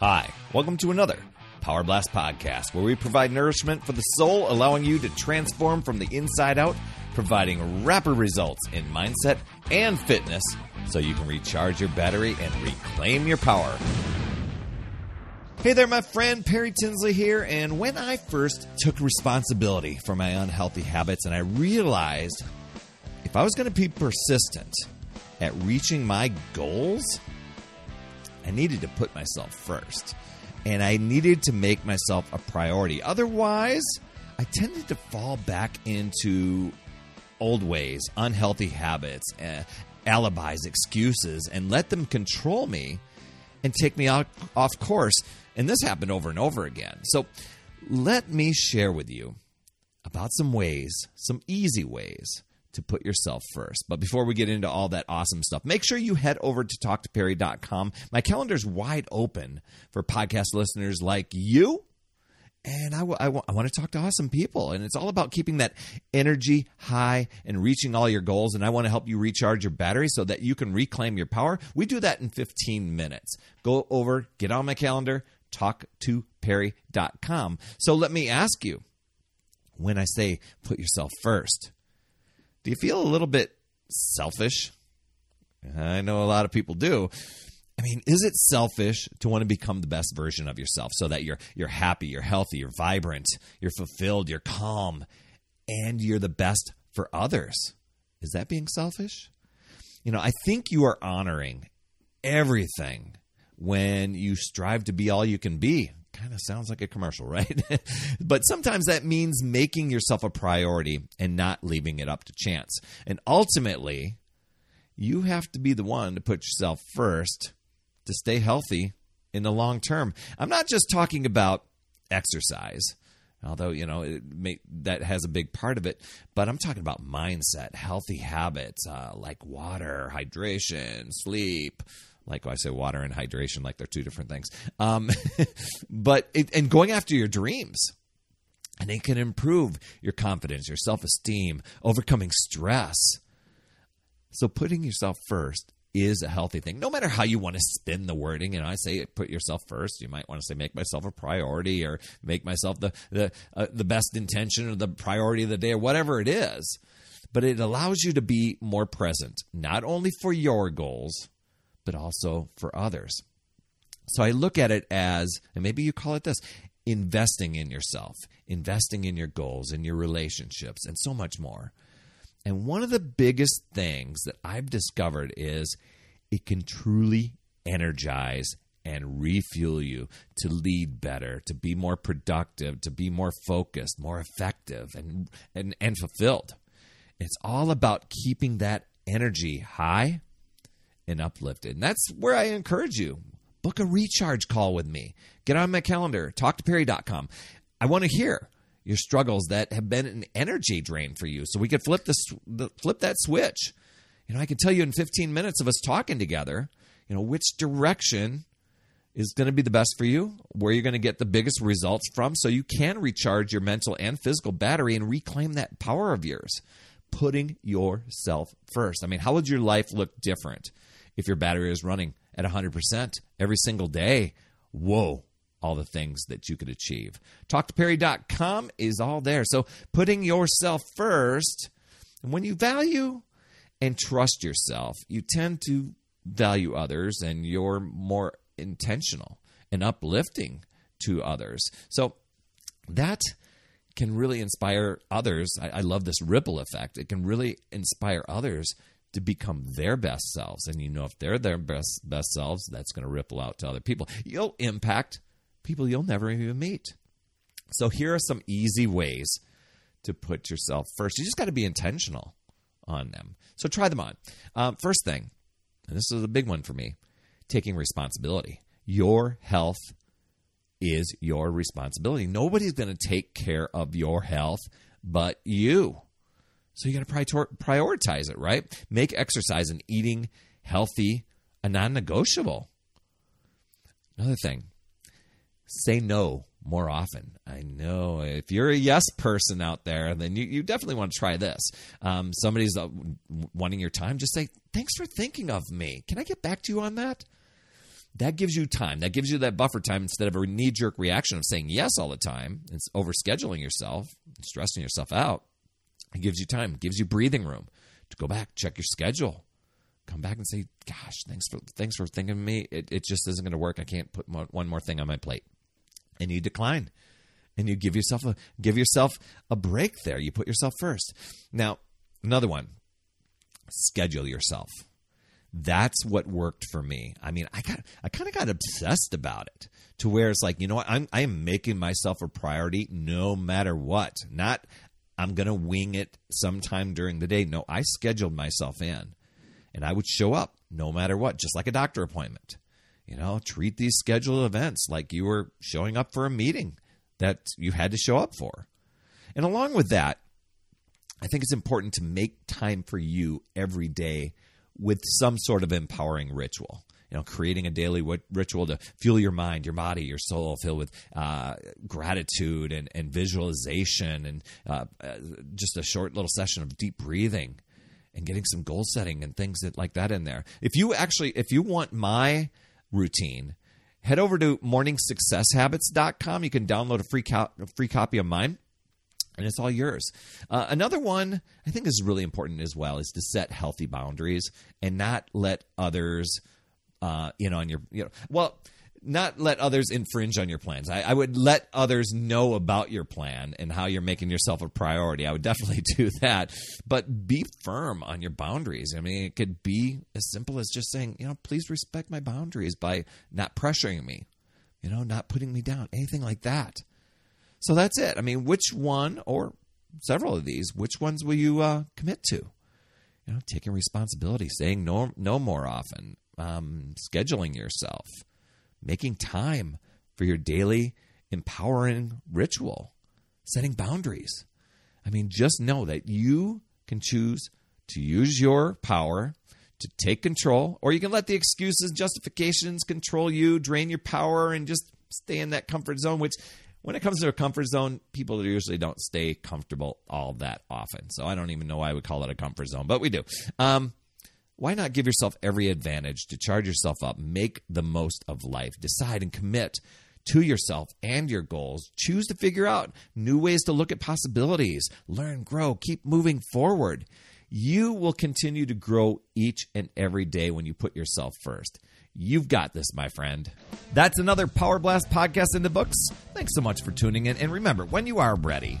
Hi, welcome to another Power Blast podcast where we provide nourishment for the soul, allowing you to transform from the inside out, providing rapid results in mindset and fitness so you can recharge your battery and reclaim your power. Hey there, my friend Perry Tinsley here. And when I first took responsibility for my unhealthy habits and I realized if I was going to be persistent at reaching my goals, I needed to put myself first. And I needed to make myself a priority. Otherwise, I tended to fall back into old ways, unhealthy habits, uh, alibis, excuses, and let them control me and take me out, off course. And this happened over and over again. So let me share with you about some ways, some easy ways to put yourself first. But before we get into all that awesome stuff, make sure you head over to talktoperry.com. My calendar's wide open for podcast listeners like you. And I, w- I, w- I want to talk to awesome people. And it's all about keeping that energy high and reaching all your goals. And I want to help you recharge your battery so that you can reclaim your power. We do that in 15 minutes. Go over, get on my calendar, talktoperry.com. So let me ask you when I say put yourself first, do you feel a little bit selfish? I know a lot of people do. I mean, is it selfish to want to become the best version of yourself so that you're you're happy, you're healthy, you're vibrant, you're fulfilled, you're calm, and you're the best for others? Is that being selfish? You know, I think you are honoring everything when you strive to be all you can be. Kind of sounds like a commercial, right? but sometimes that means making yourself a priority and not leaving it up to chance. And ultimately, you have to be the one to put yourself first to stay healthy in the long term. I'm not just talking about exercise, although you know may, that has a big part of it. But I'm talking about mindset, healthy habits uh, like water, hydration, sleep. Like I say, water and hydration, like they're two different things. Um, but it, and going after your dreams, and it can improve your confidence, your self esteem, overcoming stress. So putting yourself first is a healthy thing. No matter how you want to spin the wording, and you know, I say put yourself first. You might want to say make myself a priority, or make myself the the uh, the best intention or the priority of the day, or whatever it is. But it allows you to be more present, not only for your goals, but also for others. So I look at it as, and maybe you call it this investing in yourself, investing in your goals, in your relationships, and so much more. And one of the biggest things that I've discovered is it can truly energize and refuel you to lead better, to be more productive, to be more focused, more effective, and, and, and fulfilled. It's all about keeping that energy high and uplifted. And that's where I encourage you. Book a recharge call with me. Get on my calendar, talktoperry.com. I want to hear your struggles that have been an energy drain for you so we could flip this flip that switch. You know, I can tell you in 15 minutes of us talking together, you know, which direction is going to be the best for you, where you're going to get the biggest results from so you can recharge your mental and physical battery and reclaim that power of yours. Putting yourself first. I mean, how would your life look different if your battery is running at 100% every single day. Whoa, all the things that you could achieve. TalkToPerry.com is all there. So putting yourself first, and when you value and trust yourself, you tend to value others and you're more intentional and uplifting to others. So that can really inspire others. I, I love this ripple effect. It can really inspire others to become their best selves. And you know, if they're their best best selves, that's going to ripple out to other people. You'll impact people you'll never even meet. So here are some easy ways to put yourself first. You just got to be intentional on them. So try them on. Um, first thing, and this is a big one for me, taking responsibility. Your health is your responsibility. Nobody's going to take care of your health but you. So you got to prioritize it, right? Make exercise and eating healthy a non negotiable. Another thing, say no more often. I know if you're a yes person out there, then you, you definitely want to try this. Um, somebody's uh, wanting your time, just say, Thanks for thinking of me. Can I get back to you on that? that gives you time. That gives you that buffer time instead of a knee jerk reaction of saying yes all the time. It's overscheduling yourself, stressing yourself out. It gives you time, gives you breathing room to go back, check your schedule, come back and say, "Gosh, thanks for thanks for thinking of me. It, it just isn't going to work. I can't put one more thing on my plate." And you decline, and you give yourself a give yourself a break there. You put yourself first. Now, another one: schedule yourself. That's what worked for me. I mean, I got I kind of got obsessed about it to where it's like, you know what? I'm I am making myself a priority no matter what. Not I'm going to wing it sometime during the day. No, I scheduled myself in and I would show up no matter what, just like a doctor appointment. You know, treat these scheduled events like you were showing up for a meeting that you had to show up for. And along with that, I think it's important to make time for you every day with some sort of empowering ritual you know, creating a daily ritual to fuel your mind, your body, your soul, filled with uh, gratitude and, and visualization, and uh, uh, just a short little session of deep breathing, and getting some goal setting and things that, like that in there. If you actually, if you want my routine, head over to morningsuccesshabits.com. You can download a free co- free copy of mine and it's all yours. Uh, another one I think is really important as well is to set healthy boundaries and not let others uh, know, on your, you know, well, not let others infringe on your plans. I, I, would let others know about your plan and how you're making yourself a priority. I would definitely do that, but be firm on your boundaries. I mean, it could be as simple as just saying, you know, please respect my boundaries by not pressuring me, you know, not putting me down, anything like that. So that's it. I mean, which one or several of these, which ones will you uh, commit to? You know, taking responsibility, saying no, no more often, um, scheduling yourself, making time for your daily empowering ritual, setting boundaries. I mean, just know that you can choose to use your power to take control, or you can let the excuses, justifications control you, drain your power, and just stay in that comfort zone, which when it comes to a comfort zone, people usually don't stay comfortable all that often. So I don't even know why we call it a comfort zone, but we do. Um, why not give yourself every advantage to charge yourself up, make the most of life, decide and commit to yourself and your goals. Choose to figure out new ways to look at possibilities, learn, grow, keep moving forward. You will continue to grow each and every day when you put yourself first. You've got this, my friend. That's another Power Blast podcast in the books. Thanks so much for tuning in. And remember, when you are ready